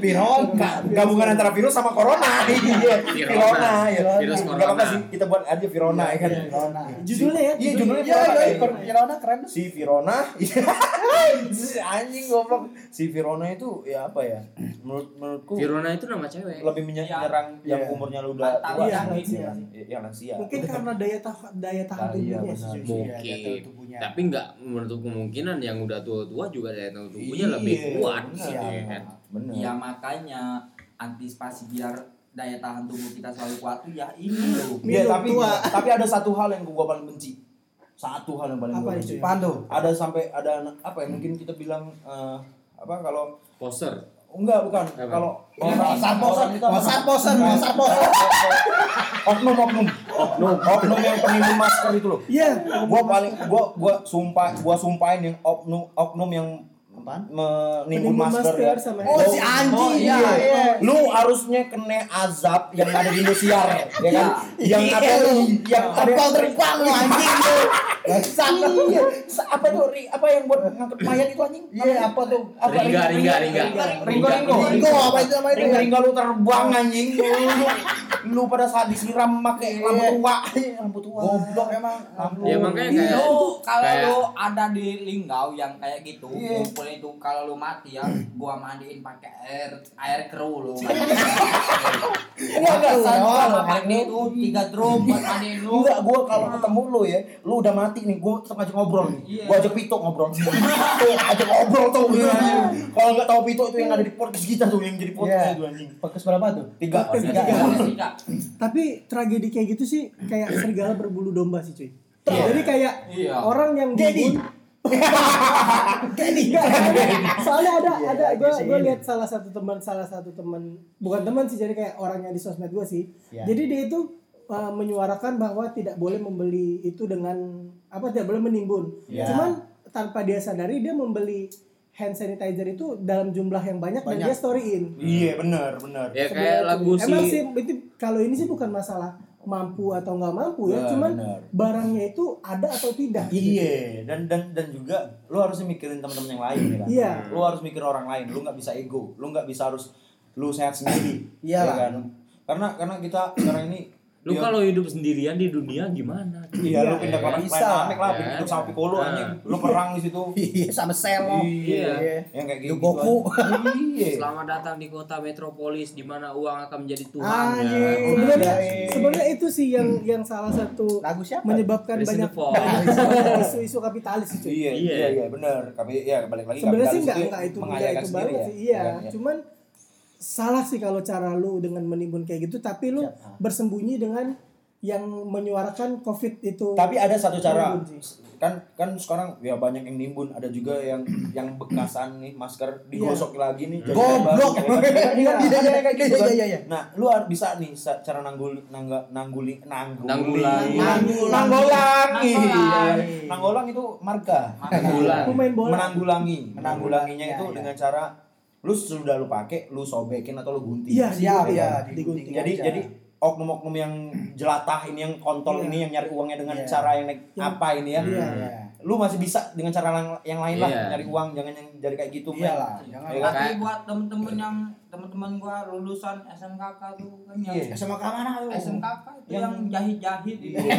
Virona, gabungan antara virus sama corona, iya, Virona, ya. Virus corona. sih, kita buat aja Virona, ya kan. Corona. Judulnya ya. Iya, judulnya Iya, Virona, Corona keren. si Virona anjing goblok si Virona itu ya apa ya menurut menurutku Virona itu nama cewek. lebih menye- Iya. menyerang yang Iya. umurnya lu udah tua Iya, sih. lansia. Iya, yang lansia Mungkin karena daya tahan daya tahan Ah, iya, tubuhnya sih. Iya, Mungkin. tahan tubuhnya. Tapi nggak menutup kemungkinan yang udah tua-tua juga daya tahan tubuhnya Iya, lebih kuat gitu ya kan. bener Ya makanya antisipasi biar daya tahan tubuh kita selalu kuat tuh ya ini loh. Iya, tapi tua. tapi ada satu hal yang gua paling benci satu hal yang paling Apa gua itu? tuh? ada sampai ada apa ya mungkin kita bilang eh, apa kalau Poster. enggak bukan Apa? kalau itu apa? posar, posar, posar, posar. oknum oknum oknum oknum yang penimbun masker itu loh Iya. gua paling gua gua sumpah gua sumpahin yang oknum oknum yang Apaan? menimbun masker, masker ya. sama Oh, si Oh, anjing. Iya, Iya. lu harusnya kena azab yang ada di Indosiar ya kan? Yang apa Iya. tuh? Yang Terbang terbang lu anjing lu. Lu. Iya, Sa- apa tuh? Ri- Apa yang buat ngangkut mayat itu anjing? Iya, apa tuh? Apa Ringga, ringga, ringga. Ringga, ringga. Ringo apa itu namanya? Ringga, ringga lu terbang anjing. Lu, lu pada saat disiram pakai lampu tua. Lampu tua. Goblok emang. Lampu. Ya makanya Lu kayak kalau lu ada di linggau yang kayak gitu, Iya. Itu kalau lu mati ya, gua mandiin pakai air air keruh lu. Enggak, enggak, Sama sama. mandi itu tiga drum buat mandiin lu. Enggak, gua kalau ketemu lu ya, lu udah mati nih, gua tetap ngajak ngobrol nih. Iya. Gua ajak Pito ngobrol. tuh, ajak ngobrol tuh. Kalau enggak tahu Pito itu yang ada di podcast kita tuh, yang jadi podcast Iya. itu anjing. Podcast berapa tuh? Tiga. Tiga. Tapi tragedi kayak gitu sih kayak serigala berbulu domba sih cuy. Iya. Jadi kayak Iya. orang yang Jadi. Enggak, soalnya, soalnya ada Iya, ada gue sih gue ini. lihat salah satu teman salah satu teman bukan teman sih jadi kayak orang yang di sosmed gue sih. Iya. Jadi dia itu uh, menyuarakan bahwa tidak boleh membeli itu dengan apa tidak boleh menimbun. Iya. Cuman tanpa dia sadari dia membeli hand sanitizer itu dalam jumlah yang banyak, dan Banyak. dia storyin. Iya, benar, benar. ya Sebenarnya kayak lagu si Emang sih itu kalau ini sih bukan masalah mampu atau nggak mampu ya, Benar, cuman benar. barangnya itu ada atau tidak. gitu. Iya, dan dan dan juga lu harus mikirin teman-teman yang lain ya kan. Iya. Lu harus mikir orang lain, lu nggak bisa ego, lu nggak bisa harus lu sehat sendiri. Iyalah. ya kan? Karena karena kita sekarang ini lu ya, kalau hidup sendirian di dunia gimana? iya lu Iya, pindah ke ya. lain Bisa. Namek lah, Ya. hidup sama Piccolo Nah. anjing. Lu perang di situ. Iya, sama Selo. Iya. Iya. Yang kayak gitu. Lu Goku. Iya. Selamat datang di kota metropolis di mana uang akan menjadi Tuhan. Ya. Sebenarnya Iya. sebenarnya itu sih yang yang salah satu Lagu siapa? menyebabkan banyak isu-isu kapitalis itu. Iya, Iya. iya, iya, benar. Kami ya balik lagi Sebenarnya sih kapitalis nggak nggak itu nggak mengayakan itu banget ya. sih. Iya? Ya. cuman salah sih kalau cara lu dengan menimbun kayak gitu tapi lu Siap. bersembunyi dengan yang menyuarakan covid itu Tapi ada satu cara. Kan kan sekarang ya banyak yang nimbun, ada juga yang yang bekasan nih masker digosok lagi nih. Goblok. ya? Iya, iya, iya. Iya, iya, iya. Nah, lu bisa nih sa- cara nanggul nangga nangguli nangguli Nanggulangi. nanggulangi Nanggulangi. Iya. nanggolang itu marga menanggulangi menanggulanginya Iya, itu iya. dengan cara lu sudah lu pakai lu sobekin atau lu gunting iya Siap, digunting. iya, digunting jadi aja. jadi oknum-oknum yang jelatah ini yang kontol Iya. ini yang nyari uangnya dengan Iya. cara yang naik Yang- apa ini ya Iya. Iya. Lu masih bisa dengan cara yang lain lah Iya. nyari uang jangan yang jadi kayak gitu men. Iyalah, jangan Iya kan? Tapi buat temen-temen yang temen-temen gua lulusan SMKK tuh kan yang Iya. ke mana lu? SMKK itu Yang- yang jahit-jahit itu. Iya.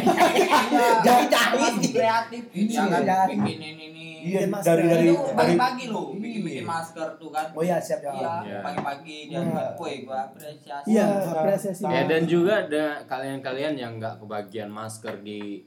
Jahit-jahit. kreatif Iya, ya kan jahit. bikin ini ini. Iya, Bikin dari dari dari pagi-pagi lo bikin-bikin Iya. masker tuh kan. Oh iya, siap Iya, jangan. Iya. pagi-pagi dia Iya. buat kue gua apresiasi. iya Iya. apresiasi Ya dan juga ada kalian-kalian yang nggak kebagian masker di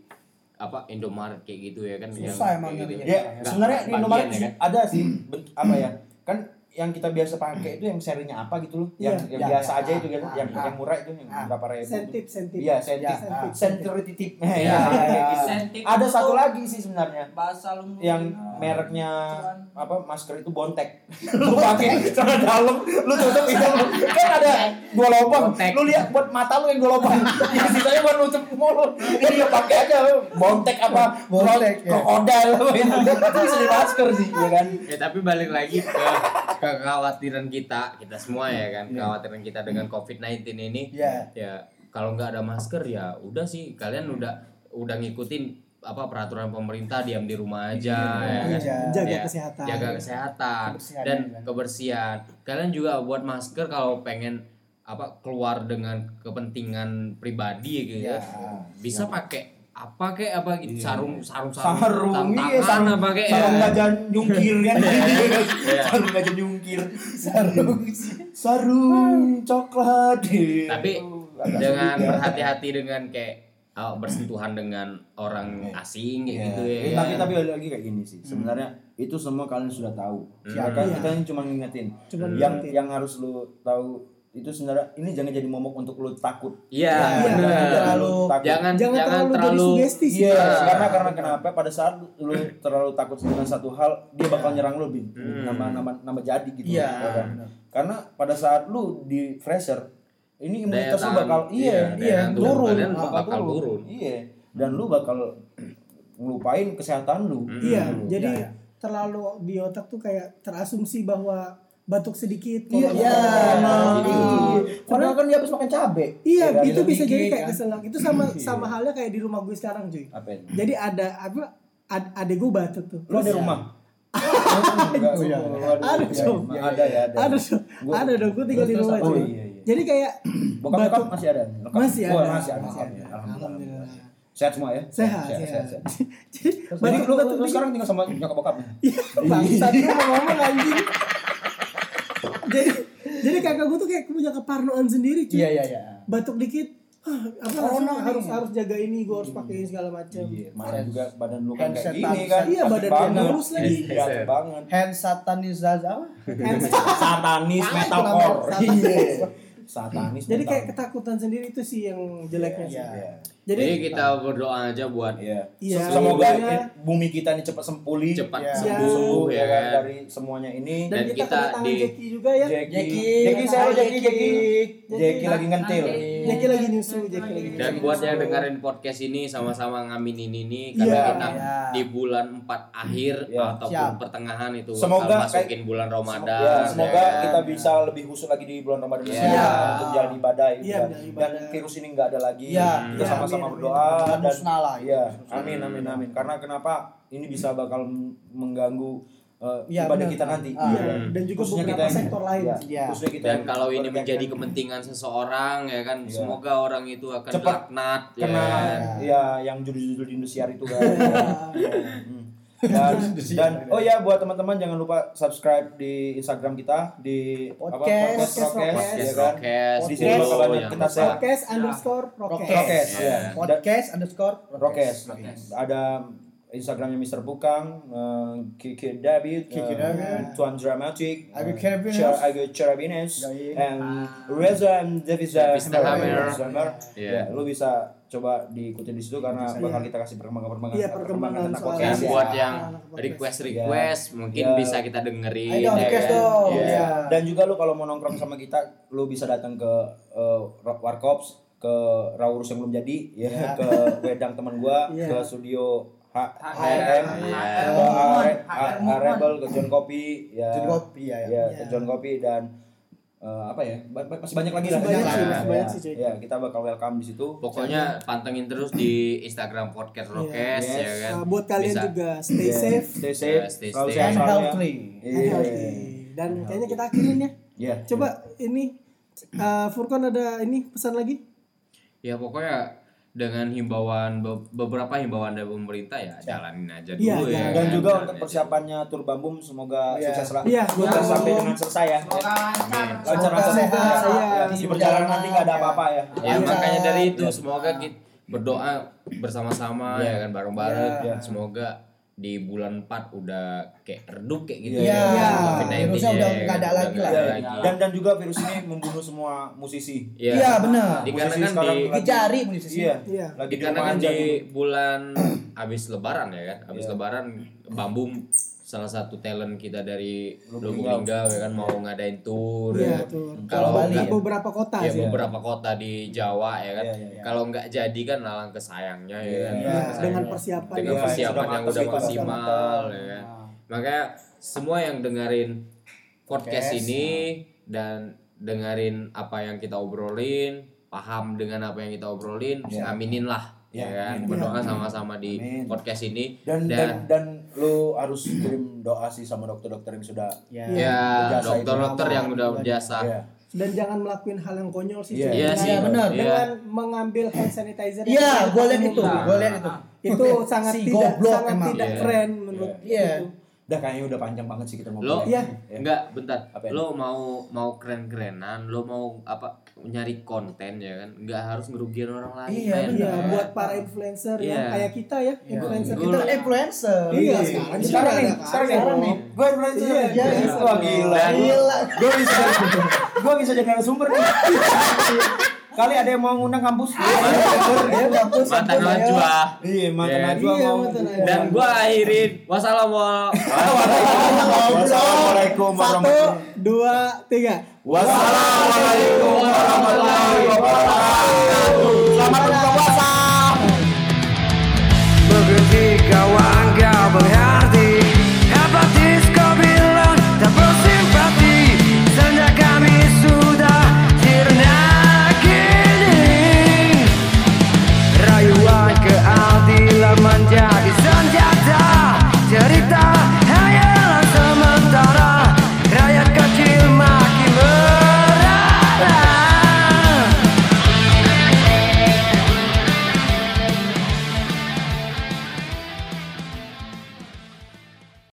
apa Indomaret kayak gitu ya kan yang Susah emang kayak gitu. nyarinya. ya Nggak sebenarnya di Indomaret ya kan? ada sih bent- apa ya kan yang kita biasa pakai itu yang serinya apa gitu loh yang Iya. yang Iya, biasa iya. aja itu kan Ah, yang ah. yang murah itu yang Ah. berapa ribu sentip sentip iya sentip Ya, sentip tip Iya. Insentif ada satu lagi sih sebenarnya bahasa lu yang mereknya apa masker itu bontek. lu pakai celana dalam, lu tutup hidung. Kan ada dua lubang. Lu lihat buat mata lu yang dua lubang. Yang sisanya buat nutup mulut. Iya pakai aja lu. bontek apa Bontek, ya. krokodil itu bisa di masker sih, ya kan? Ya tapi balik lagi ke kekhawatiran kita, kita semua ya kan, kekhawatiran kita dengan COVID-19 ini. Iya. Ya kalau nggak ada masker ya udah sih kalian udah udah ngikutin apa peraturan pemerintah diam di rumah aja ya kan. Iya. Jaga Ya, kesehatan. Jaga kesehatan Kebersihan, dan ya. kebersihan. Kalian juga buat masker kalau pengen apa keluar dengan kepentingan pribadi gitu ya. Bisa pakai apa kayak apa gitu sarung sarung Sarung, tang- iya, tangan sarung, apa kayak sarung ya. gajah nyungkir kan? Iya. sarung gajah nyungkir. Sarung, sarung coklat. Tapi Agak dengan ya. berhati-hati dengan kayak oh, bersentuhan dengan orang asing kayak Iya. gitu ya. Eh, Tapi tapi balik lagi kayak gini sih. Sebenarnya itu semua kalian sudah tahu. Ya kan kita ini cuma ngingetin. Cuma yang ngingetin. yang harus lu tahu itu sebenarnya ini jangan jadi momok untuk lu takut. Iya, Iya, benar. jangan terlalu takut. Jangan Jangan, jangan terlalu, terlalu sugesti sih. Iya, Iya. karena karena kenapa? Pada saat lu terlalu takut dengan satu hal, dia bakal nyerang lu, Bin. Nama nama nama jadi gitu. Iya. ya kan? Karena pada saat lu di freezer, ini imunitas lu bakal iya, iya, iya, turun, kalian bakal bakal turun. Iya. Dan lu bakal ngelupain kesehatan lu. Iya, Hmm. jadi Iya, iya. terlalu di otak tuh kayak terasumsi bahwa batuk sedikit. Iya, iya, nah, Gitu. itu. Padahal kan dia habis makan cabe. Iya, kan? itu bisa jadi kayak kan? kesenang. Itu sama sama halnya kayak di rumah gue sekarang, cuy. Apa itu? Jadi ada apa ad, adek gue batuk tuh. Lu ada rumah? Oh, iya. Ada, iya, iya, Ada ya, ada. Ada Gua- ada dong. Gue tinggal di rumah terus, cuy. Oh, iya, iya. Jadi kayak Bokap bokap masih ada. Lengkap? Masih ada. Masih ada. Masih ada. Alhamdulillah. Sehat semua ya? Sehat, sehat. sehat. sehat. Jadi lu, lu dikit. sekarang tinggal sama nyokap bokapnya? Iya, bangsat lu mau ngomong anjing. jadi jadi kakak gue tuh kayak punya keparnoan sendiri cuy. Iya iya iya. Batuk dikit, ah, apa Corona harus, harus nih. harus jaga ini, gue harus pakai ini segala macam. Iya, mana juga badan lu kan Hand kayak gini kan. Iya, badan lu lurus lagi. Iya, banget. Hand satanisasi apa? Satanis Ah, itu namanya. Iya. Satanis Jadi kayak ketakutan sendiri itu sih yang jeleknya sih. Iya. Jadi, Jadi kita berdoa aja buat Iya. Iya, Semoga intinya- i- bumi kita ini cepat sempuli, cepat Iya. sembuh, sembuh ya ya kan kan. dari semuanya ini. dan, dan kita, kita di- Jackie juga ya. Jackie, Jackie. Jackie saya Jackie, Jackie. Jackie lagi ngentil. Jackie lagi nyusu, Jackie lagi nyusu. Dan buat yang dengerin podcast ini sama-sama ngaminin ini karena Iya. kita Iya. di bulan 4 akhir Iya. ataupun Siap. pertengahan itu Semoga masukin kayak- bulan Ramadan. Ya, semoga ya kan? kita bisa lebih khusyuk lagi di bulan Ramadan ini Iya. ya, untuk jalan ibadah Iya, kan. jalan dan ibadah. virus ini nggak ada lagi. Iya. Kita Iya, sama-sama amin, berdoa dan Musnah lah, Iya, ya. amin amin amin. Karena kenapa ini bisa bakal mengganggu eh, Iya, ibadah benar. kita nanti. Ah. Iya. Dan, juga Khususnya beberapa kita yang- sektor lain. Iya, Iya. khususnya kita Dan yang kalau ini menjadi kepentingan seseorang ya kan, Iya. semoga orang itu akan Cepat dilaknat ya. kena kan. ya yang judul-judul di Indosiar itu kan. Hmm. Dan, dan oh ya buat teman-teman jangan lupa subscribe di Instagram kita di apa Podcast, podcast Rokes, Podcast, ya kan. Rokes, Di sini follow, bakal banyak jangan kita lupa. share. Podcast underscore Rokes. Rokes. Rokes, Iya. ya. Podcast underscore Rokes. Rokes. Ada Instagramnya Mr. Bukang, eh, Kiki David, Kiki eh, David. Tuan Dramatic, Abi eh, Carabinus. Aga Cherabines, Yoi. and Reza and Devisa Hammer. Iya. Ya, lu bisa coba diikutin di situ karena Iya. bakal kita kasih perkembangan-perkembangan Iya, perkembangan tentang podcast Dan ya. buat Iya. yang Podcast. request request mungkin Ya. bisa kita dengerin ya kan? Iya. Iya. Dan juga lu kalau mau nongkrong sama kita, lu bisa datang ke uh, Warkops, ke Raurus yang belum jadi, ya, Iya. ke Wedang teman gua, Iya. ke studio Iya. Rebel, ke John Kopi, ya, John Kopi, ya, ya. ya, ke Iya. John Kopi dan uh, apa ya, ba- ba- masih banyak lagi lah. Banyak ya, sih, ya, masih banyak sih, cuy. ya, kita bakal welcome di situ. Pokoknya pantengin terus di Instagram podcast Rokes Yes. ya kan. Nah, buat kalian Bisa. juga stay Ya, safe stay safe, Ya, stay ya. healthy. and Iya. healthy. Dan kayaknya kita akhirin ya. Iya. Coba ini uh, Furkon ada ini pesan lagi? Ya pokoknya dengan himbauan be- beberapa himbauan dari pemerintah ya jalanin aja Iya, dulu ya. iya. Dan kan. juga Jalanin untuk aja. persiapannya tur Bambum semoga Iya. sukses lah. Iya, Sukses betul. sampai dengan selesai ya. Semoga lancar. Lancar ya. Iya. Di perjalanan nanti nggak ada apa-apa ya. Ya Iya. makanya dari itu Iya. semoga kita berdoa bersama-sama ya kan bareng-bareng. Iya. Semoga di bulan 4 udah kayak redup kayak gitu Iya. ya. Iya. COVID-19 Virusnya udah ya, nggak ada lagi lah. Iya. lagi. Dan dan juga virus ini membunuh semua musisi. Iya. Iya benar. Dikarenakan Musisi sekarang di lagi- Dicari musisi. Iya. Iya. Lagi dikarenakan di dulu. bulan habis lebaran ya kan habis Iya. lebaran bambu salah satu talent kita dari Lubuk Linggau. Ya kan mau ngadain tour Iya, ya. tuh. Kalau nggak ya? beberapa kota ya sih. beberapa kota di Jawa ya kan. Iya, iya, iya. Kalau nggak jadi kan alangkah sayangnya ya kan. Iya, Alangkah Dengan persiapan dengan Iya, persiapan sudah yang matang udah maksimal ya kan. Makanya semua yang dengerin podcast Podcast. ini dan dengerin apa yang kita obrolin, paham dengan apa yang kita obrolin, Iya. aminin lah Iya, ya kan. Berdoa sama-sama di Amin. podcast ini dan, dan dan dan lu harus kirim doa sih sama dokter-dokter yang sudah Ya. ya dokter-dokter yang udah Iya. berjasa. ya Dan jangan melakukan hal yang konyol sih. Iya. cuy. Iya sih. Iya, benar. Iya. Dengan mengambil hand sanitizer. Iya, gue liat itu, gue itu. Itu sangat Si tidak goblok sangat emang. tidak Iya. keren menurut Iya. itu. udah kayaknya udah panjang banget sih kita Lo ngobrol Iya. enggak bentar. Apa ya? Lo mau mau keren-kerenan, lo mau apa nyari konten ya kan? Enggak harus ngerugiin orang lain. Iya. Iya, Benar. buat para influencer yang Iya. kayak kita ya, influencer Gua- Kita kan influencer. Iya, sekarang juga sekarang nih ada sekarang Sekarang nih nih. gue influencer Iya, iya, iya. wah gila Gila. gue bisa gue bisa jadi narasumber nih Kali ada yang mau ngundang kampus. Iya. Mantan Najwa. Iya, mantan Najwa mau. Dan gua akhirin. Wassalamualaikum Satu, dua, tiga. Wassalamualaikum warahmatullahi wabarakatuh. Selamat berpuasa.